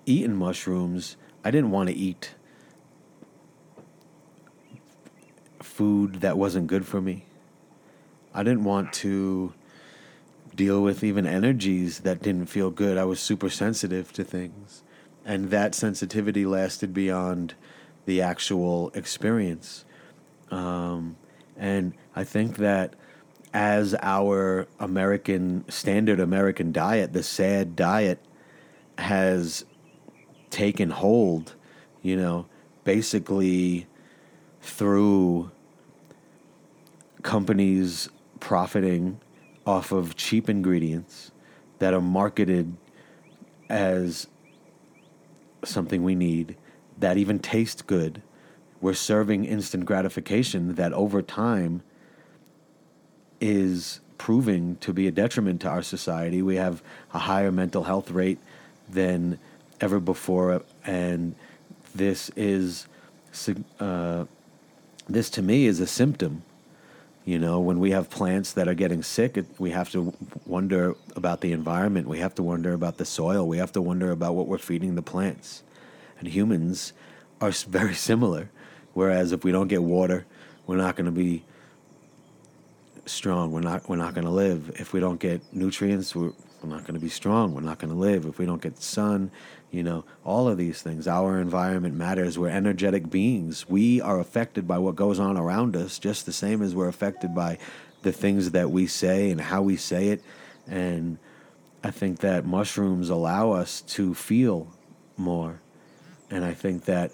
eaten mushrooms, I didn't want to eat food that wasn't good for me. I didn't want to deal with even energies that didn't feel good. I was super sensitive to things. And that sensitivity lasted beyond the actual experience. Um, and I think that as our American standard American diet, the sad diet, has taken hold, you know, basically through companies profiting off of cheap ingredients that are marketed as something we need that even tastes good. We're serving instant gratification that over time is proving to be a detriment to our society. We have a higher mental health rate than ever before, and this is uh, this to me is a symptom. You know, when we have plants that are getting sick, we have to wonder about the environment. We have to wonder about the soil. We have to wonder about what we're feeding the plants. And humans are very similar. Whereas if we don't get water, we're not going to be strong. We're not. We're not going to live. If we don't get nutrients, we're, we're not going to be strong. We're not going to live. If we don't get sun, you know, all of these things. Our environment matters. We're energetic beings. We are affected by what goes on around us just the same as we're affected by the things that we say and how we say it. And I think that mushrooms allow us to feel more. And I think that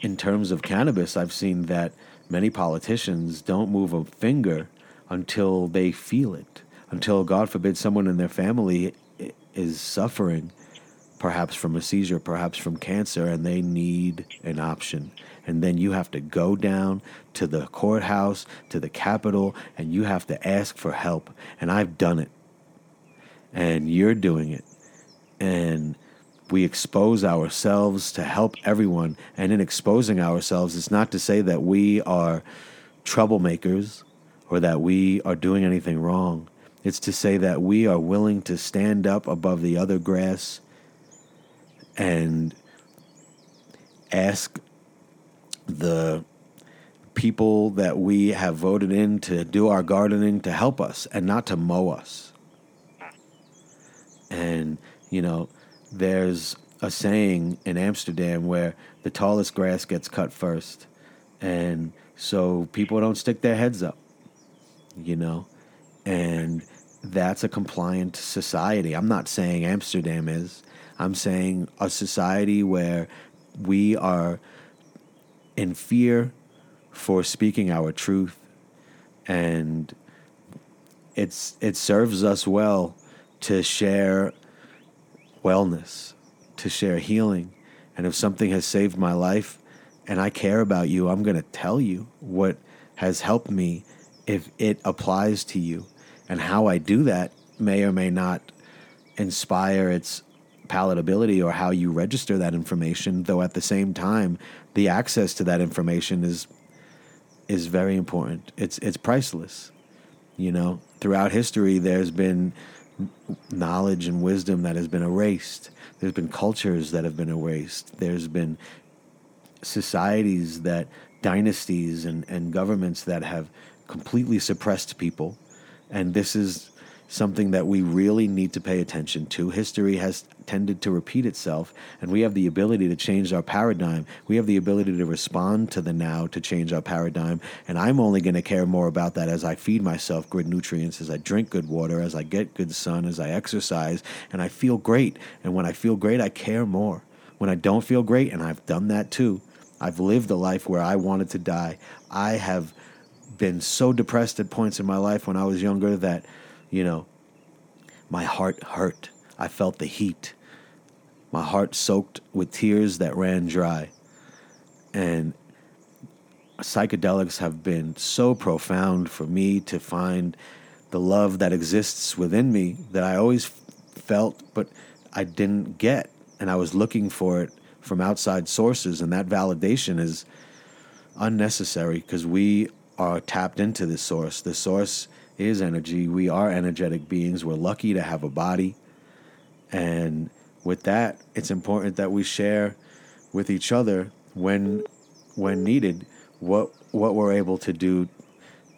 in terms of cannabis, I've seen that many politicians don't move a finger until they feel it, until, God forbid, someone in their family is suffering, perhaps from a seizure, perhaps from cancer, and they need an option. And then you have to go down to the courthouse, to the Capitol, and you have to ask for help. And I've done it. And you're doing it. And we expose ourselves to help everyone. And in exposing ourselves, it's not to say that we are troublemakers or that we are doing anything wrong. It's to say that we are willing to stand up above the other grass and ask the people that we have voted in to do our gardening to help us and not to mow us. And, you know, there's a saying in Amsterdam where the tallest grass gets cut first. And so people don't stick their heads up, you know? And that's a compliant society. I'm not saying Amsterdam is. I'm saying a society where we are in fear for speaking our truth and it's it serves us well to share wellness, to share healing. And if something has saved my life and I care about you, I'm going to tell you what has helped me if it applies to you. And how I do that may or may not inspire its palatability or how you register that information, though at the same time, the access to that information is is very important. It's it's priceless. You know, throughout history there's been knowledge and wisdom that has been erased. There's been cultures that have been erased. There's been societies that, dynasties and, and governments that have completely suppressed people. And this is something that we really need to pay attention to. History has tended to repeat itself, and we have the ability to change our paradigm. We have the ability to respond to the now to change our paradigm. And I'm only going to care more about that as I feed myself good nutrients, as I drink good water, as I get good sun, as I exercise, and I feel great. And when I feel great, I care more. When I don't feel great, and I've done that too, I've lived a life where I wanted to die. I have been so depressed at points in my life when I was younger that you know, my heart hurt. I felt the heat. My heart soaked with tears that ran dry. And psychedelics have been so profound for me to find the love that exists within me that I always felt, but I didn't get. And I was looking for it from outside sources. And that validation is unnecessary because we are tapped into this source. The source is energy. We are energetic beings. We're lucky to have a body. And with that, it's important that we share with each other when when needed what what we're able to do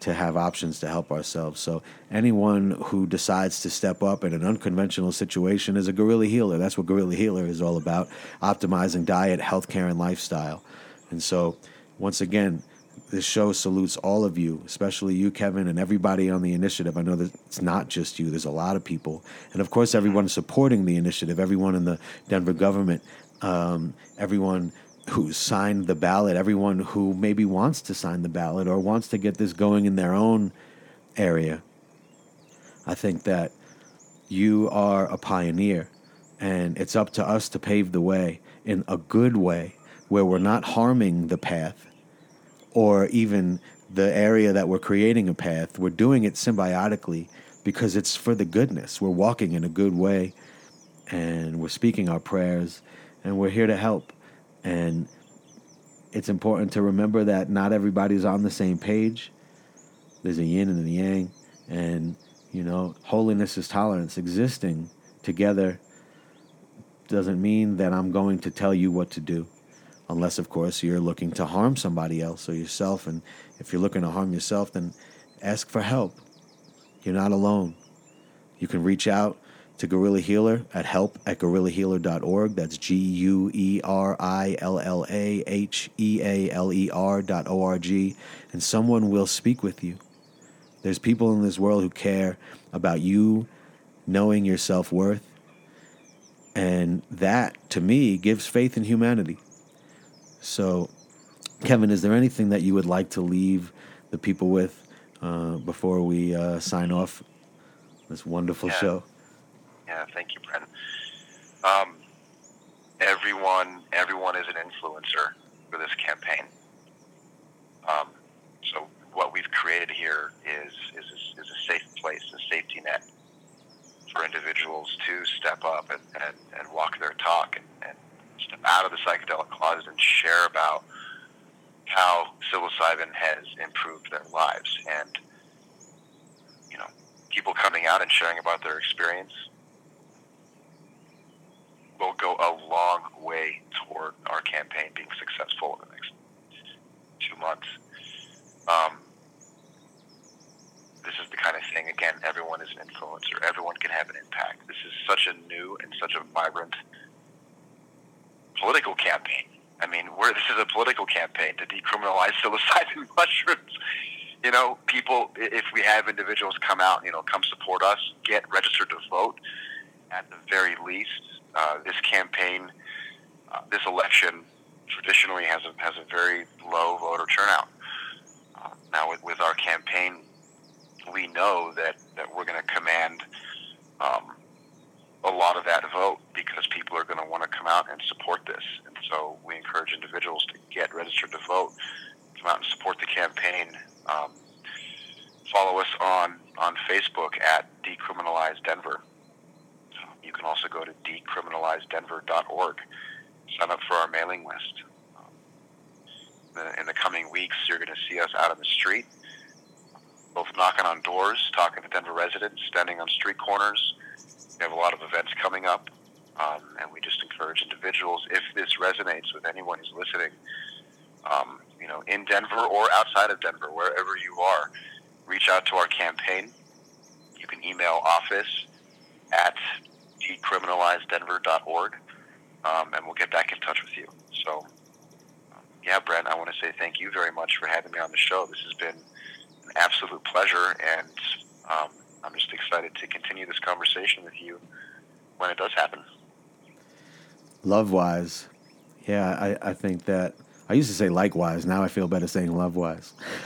to have options to help ourselves. So anyone who decides to step up in an unconventional situation is a guerrilla healer. That's what guerrilla healer is all about, optimizing diet, healthcare and lifestyle. And so once again, this show salutes all of you, especially you, Kevin, and everybody on the initiative. I know that it's not just you, there's a lot of people. And of course, everyone supporting the initiative, everyone in the Denver government, um, everyone who signed the ballot, everyone who maybe wants to sign the ballot or wants to get this going in their own area. I think that you are a pioneer, and it's up to us to pave the way in a good way where we're not harming the path or even the area that we're creating a path, we're doing it symbiotically because it's for the goodness. We're walking in a good way and we're speaking our prayers and we're here to help. And it's important to remember that not everybody's on the same page. There's a yin and a yang. And, you know, holiness is tolerance. Existing together doesn't mean that I'm going to tell you what to do unless, of course, you're looking to harm somebody else or yourself. And if you're looking to harm yourself, then ask for help. You're not alone. You can reach out to Guerrilla Healer at help at guerrillahealer.org. That's G U E R I L L A H E A L E R dot O R G, and someone will speak with you. There's people in this world who care about you knowing your self worth, and that, to me, gives faith in humanity. So Kevin, is there anything that you would like to leave the people with uh, before we uh, sign off this wonderful Yeah. show? Yeah, thank you, Brent. Um, everyone, everyone is an influencer for this campaign. Um, so what we've created here is is a, is a safe place, a safety net for individuals to step up and, and, and walk their talk and, and step out of the psychedelic closet and share about how psilocybin has improved their lives and you know people coming out and sharing about their experience will go a long way toward our campaign being successful in the next two months. Um, this is the kind of thing, again, everyone is an influencer. Everyone can have an impact. This is such a new and such a vibrant political campaign. I mean, this is a political campaign to decriminalize <laughs> psilocybin mushrooms. You know, people, if we have individuals come out, you know, come support us, get registered to vote, at the very least, uh, this campaign, uh, this election, traditionally has a has a very low voter turnout. Uh, now, with, with our campaign, we know that that we're going to command um, a lot of that vote because people are going to want to come out and support this, and so we encourage individuals to get registered to vote, come out and support the campaign. Um, follow us on on Facebook at Decriminalize Denver. You can also go to decriminalizedenver.org. Sign up for our mailing list. Um, in the coming weeks, you're going to see us out on the street, both knocking on doors, talking to Denver residents, standing on street corners. We have a lot of events coming up, um, and we just encourage individuals, if this resonates with anyone who's listening, um, you know, in Denver or outside of Denver, wherever you are, reach out to our campaign. You can email office at decriminalizedenver.org, um, and we'll get back in touch with you. So, yeah, Brent, I want to say thank you very much for having me on the show. This has been an absolute pleasure, and um, I'm just excited to continue this conversation with you when it does happen. Love wise, yeah, I, I think that I used to say likewise. Now I feel better saying love wise. <laughs>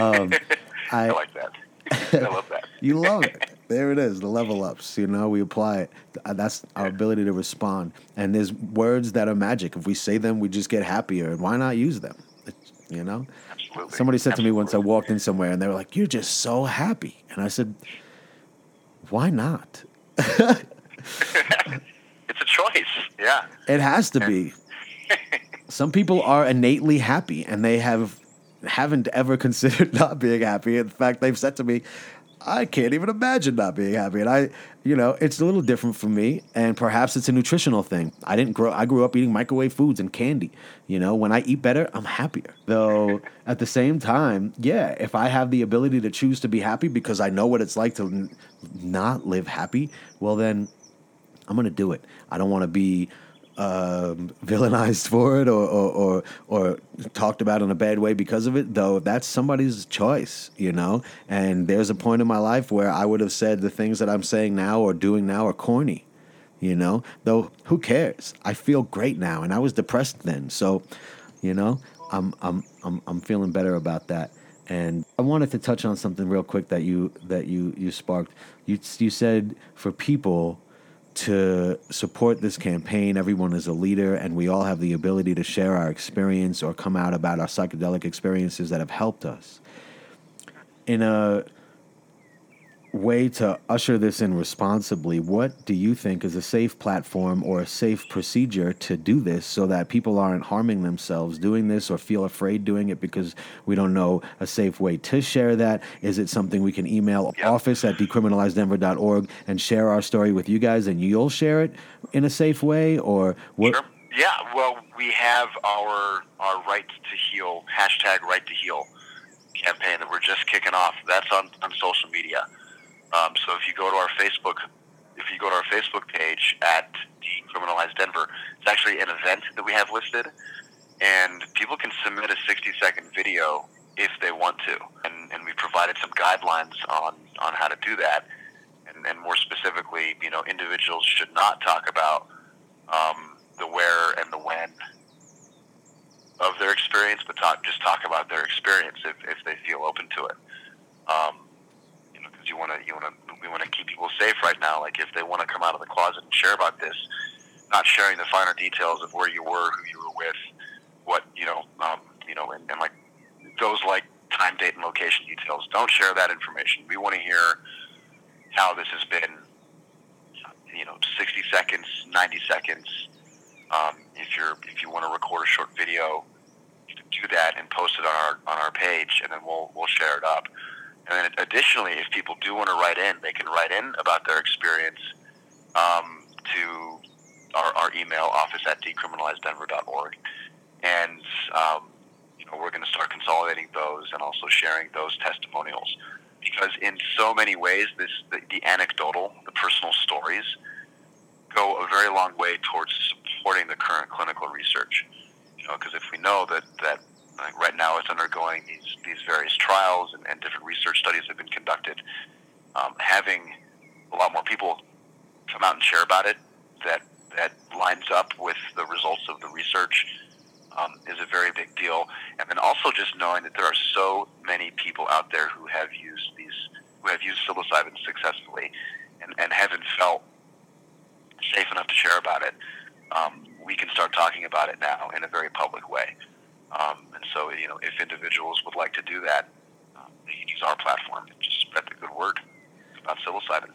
um, <laughs> I, I, like that. I love that. <laughs> you love it. There it is, the level ups. You know, we apply it. Uh, That's our ability to respond. And there's words that are magic. If we say them, we just get happier. And why not use them? It's, you know. Absolutely. Somebody said to me once, I walked in somewhere, and they were like, "You're just so happy," and I said, "Why not? <laughs> it's a choice. Yeah. It has to be." <laughs> Some people are innately happy, and they have haven't ever <laughs> considered not being happy. In fact, they've said to me, "I can't even imagine not being happy." And I, you know, it's a little different for me, and perhaps it's a nutritional thing. I didn't grow. I grew up eating microwave foods and candy. You know, when I eat better, I'm happier. Though at the same time, yeah, if I have the ability to choose to be happy because I know what it's like to n- not live happy, well then I'm gonna do it. I don't want to be um, villainized for it or, or or or talked about in a bad way because of it. Though that's somebody's choice, you know. And there's a point in my life where I would have said the things that I'm saying now or doing now are corny, you know. Though who cares? I feel great now, and I was depressed then, so you know, I'm I'm I'm I'm feeling better about that. And I wanted to touch on something real quick that you that you you sparked. You you said for people to support this campaign, everyone is a leader, and we all have the ability to share our experience or come out about our psychedelic experiences that have helped us. In a way to usher this in responsibly, what do you think is a safe platform or a safe procedure to do this so that people aren't harming themselves doing this or feel afraid doing it because we don't know a safe way to share that? Is it something we can email Yeah. office at decriminalizedenver.org and share our story with you guys and you'll share it in a safe way? Or what? Sure. Yeah, well, we have our our right to heal hashtag right to heal campaign that we're just kicking off. That's on, on social media. Um, so if you go to our Facebook, if you go to our Facebook page at Decriminalize Denver, it's actually an event that we have listed, and people can submit a 60 second video if they want to, and, and we provided some guidelines on on how to do that, and, and more specifically, you know, individuals should not talk about um, the where and the when of their experience, but talk, just talk about their experience if, if they feel open to it. Um, you want to you want to we want to keep people safe right now. Like if they want to come out of the closet and share about this, not sharing the finer details of where you were, who you were with, what you know, um, you know, and, and like those like time, date, and location details. Don't share that information. We want to hear how this has been. You know, 60 seconds, 90 seconds. Um, if you're if you want to record a short video, do that and post it on our on our page, and then we'll we'll share it up. And additionally, if people do want to write in, they can write in about their experience um, to our, our email office at decriminalizedenver.org, and um, you know we're going to start consolidating those and also sharing those testimonials because in so many ways, this the, the anecdotal, the personal stories, go a very long way towards supporting the current clinical research. You know, because if we know that that right now it's undergoing these these various trials and, and different research studies have been conducted, um, having a lot more people come out and share about it that that lines up with the results of the research um, is a very big deal. And then also just knowing that there are so many people out there who have used these, who have used psilocybin successfully, and, and haven't felt safe enough to share about it. Um, we can start talking about it now in a very public way. Um, and so, you know, if individuals would like to do that, um, they can use our platform to just spread the good word about psilocybin.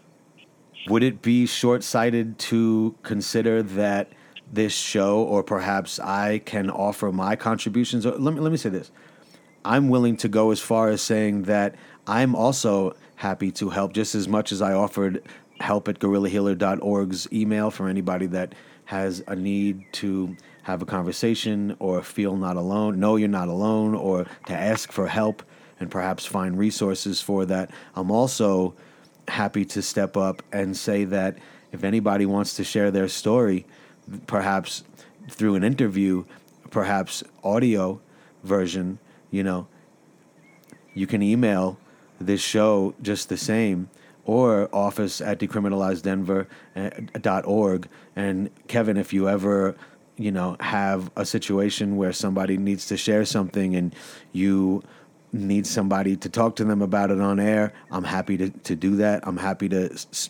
Would it be short sighted to consider that this show, or perhaps I can offer my contributions? Let me, let me say this I'm willing to go as far as saying that I'm also happy to help just as much as I offered help at guerrillahealer.org's email for anybody that has a need to have a conversation or feel not alone, know you're not alone, or to ask for help and perhaps find resources for that. I'm also happy to step up and say that if anybody wants to share their story, perhaps through an interview, perhaps audio version, you know, you can email this show just the same or office at decriminalizedenver.org. Eh, and Kevin, if you ever, you know, have a situation where somebody needs to share something and you need somebody to talk to them about it on air, I'm happy to, to do that. I'm happy to s-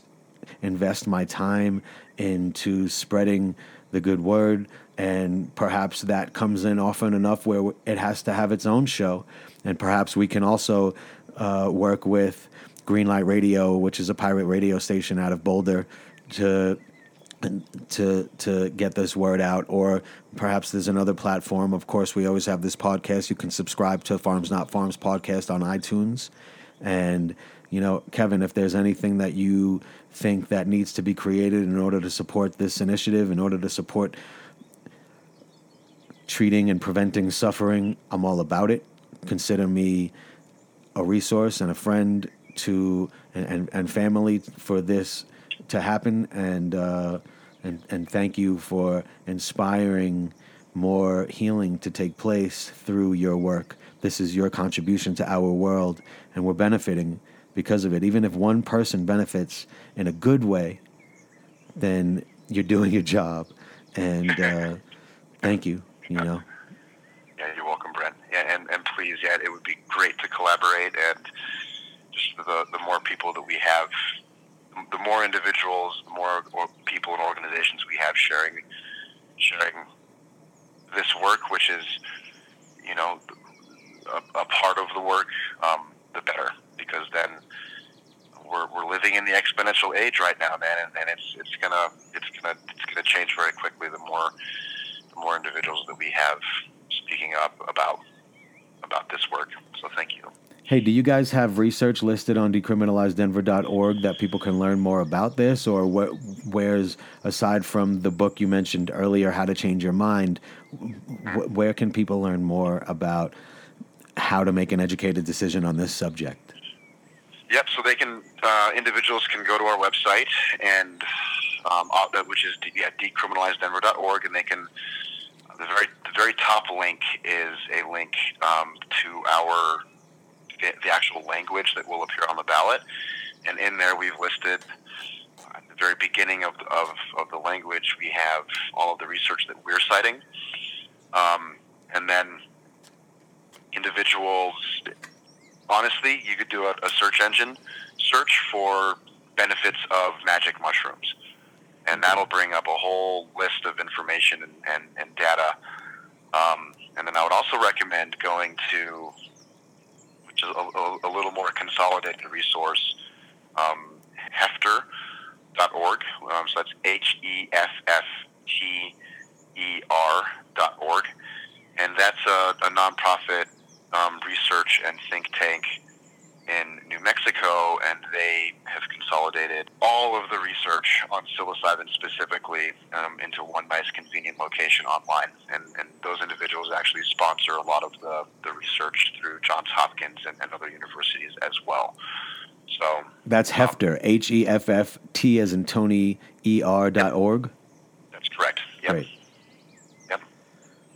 invest my time into spreading the good word. And perhaps that comes in often enough where it has to have its own show. And perhaps we can also uh, work with Greenlight Radio, which is a pirate radio station out of Boulder, to to to get this word out or perhaps there's another platform. Of course we always have this podcast. You can subscribe to Farms Not Pharms podcast on itunes. And you know kevin if there's anything that you think that needs to be created in order to support this initiative in order to support treating and preventing suffering i'm all about it. Consider me a resource and a friend to and, and, and family for this to happen and uh, and and thank you for inspiring more healing to take place through your work. This is your contribution to our world, and we're benefiting because of it. Even if one person benefits in a good way, then you're doing your job. And uh, thank you. You know. Yeah, you're welcome, Brent. Yeah, and, and please, yeah, it would be great to collaborate and just the, the more people that we have, the more individuals, the more people and organizations we have sharing sharing this work, which is you know a, a part of the work, um, the better, because then we're, we're living in the exponential age right now, man, and, and it's it's gonna it's gonna it's gonna change very quickly. The more the more individuals that we have speaking up about about this work. So thank you. Hey, do you guys have research listed on decriminalizedenver.org that people can learn more about this? Or what, where's, aside from the book you mentioned earlier, How to Change Your Mind, wh- where can people learn more about how to make an educated decision on this subject? Yep, so they can, uh, individuals can go to our website, and um, which is yeah, decriminalizedenver.org, and they can, the very, the very top link is a link um, to our the, actual language that will appear on the ballot. And in there, we've listed at the very beginning of, of, of the language, we have all of the research that we're citing. Um, and then individuals. Honestly, you could do a, a search engine search for benefits of magic mushrooms, and that'll bring up a whole list of information and, and, and data. Um, and then I would also recommend going to, a, a, little more consolidated resource, um, Heffter.org. Um, so that's H E F F T E R dot org, and that's a, a nonprofit um, research and think tank in New Mexico, and they have consolidated all of the research on psilocybin specifically um, into one nice, convenient location online. And, and those individuals actually sponsor a lot of the, the research through Johns Hopkins and, and other universities as well. So That's Heffter, H E F F T as in Tony E R dot org. that's correct. Yep. Great. Yep.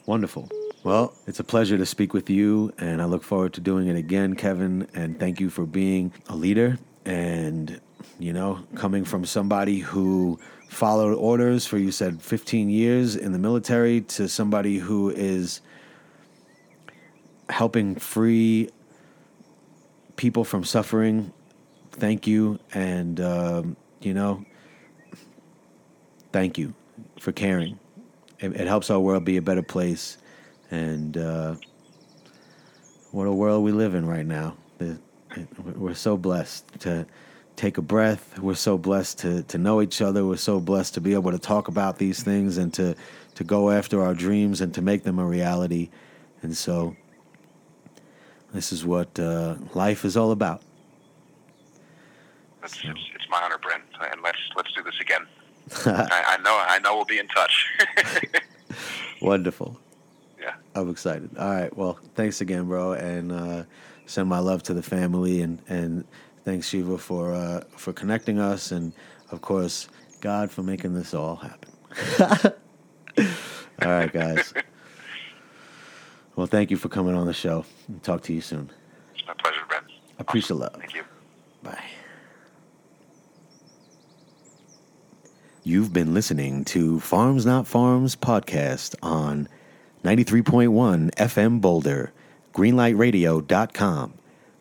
Wonderful. Well, it's a pleasure to speak with you, and I look forward to doing it again, Kevin. And thank you for being a leader and, you know, coming from somebody who followed orders for, you said, 15 years in the military to somebody who is helping free people from suffering. Thank you. And, um, you know, thank you for caring. It, it helps our world be a better place. And uh, what a world we live in right now. We're so blessed to take a breath. We're so blessed to, to know each other. We're so blessed to be able to talk about these things and to, to go after our dreams and to make them a reality. And so, this is what uh, life is all about. It's, it's, it's my honor, Brent, and let's let's do this again. <laughs> I, I know I know we'll be in touch. <laughs> Wonderful. I'm excited. All right. Well, thanks again, bro, and uh, send my love to the family, and and thanks Shiva for uh, for connecting us, and of course God for making this all happen. <laughs> all right, guys. Well, thank you for coming on the show. Talk to you soon. It's my pleasure, Brent. I appreciate love. Thank you. Bye. You've been listening to Farms Not Pharms podcast on 93.1 FM Boulder, greenlightradio.com.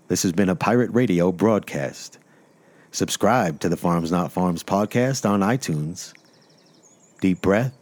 This has been a pirate radio broadcast. Subscribe to the Farms Not Pharms podcast on iTunes. Deep breath.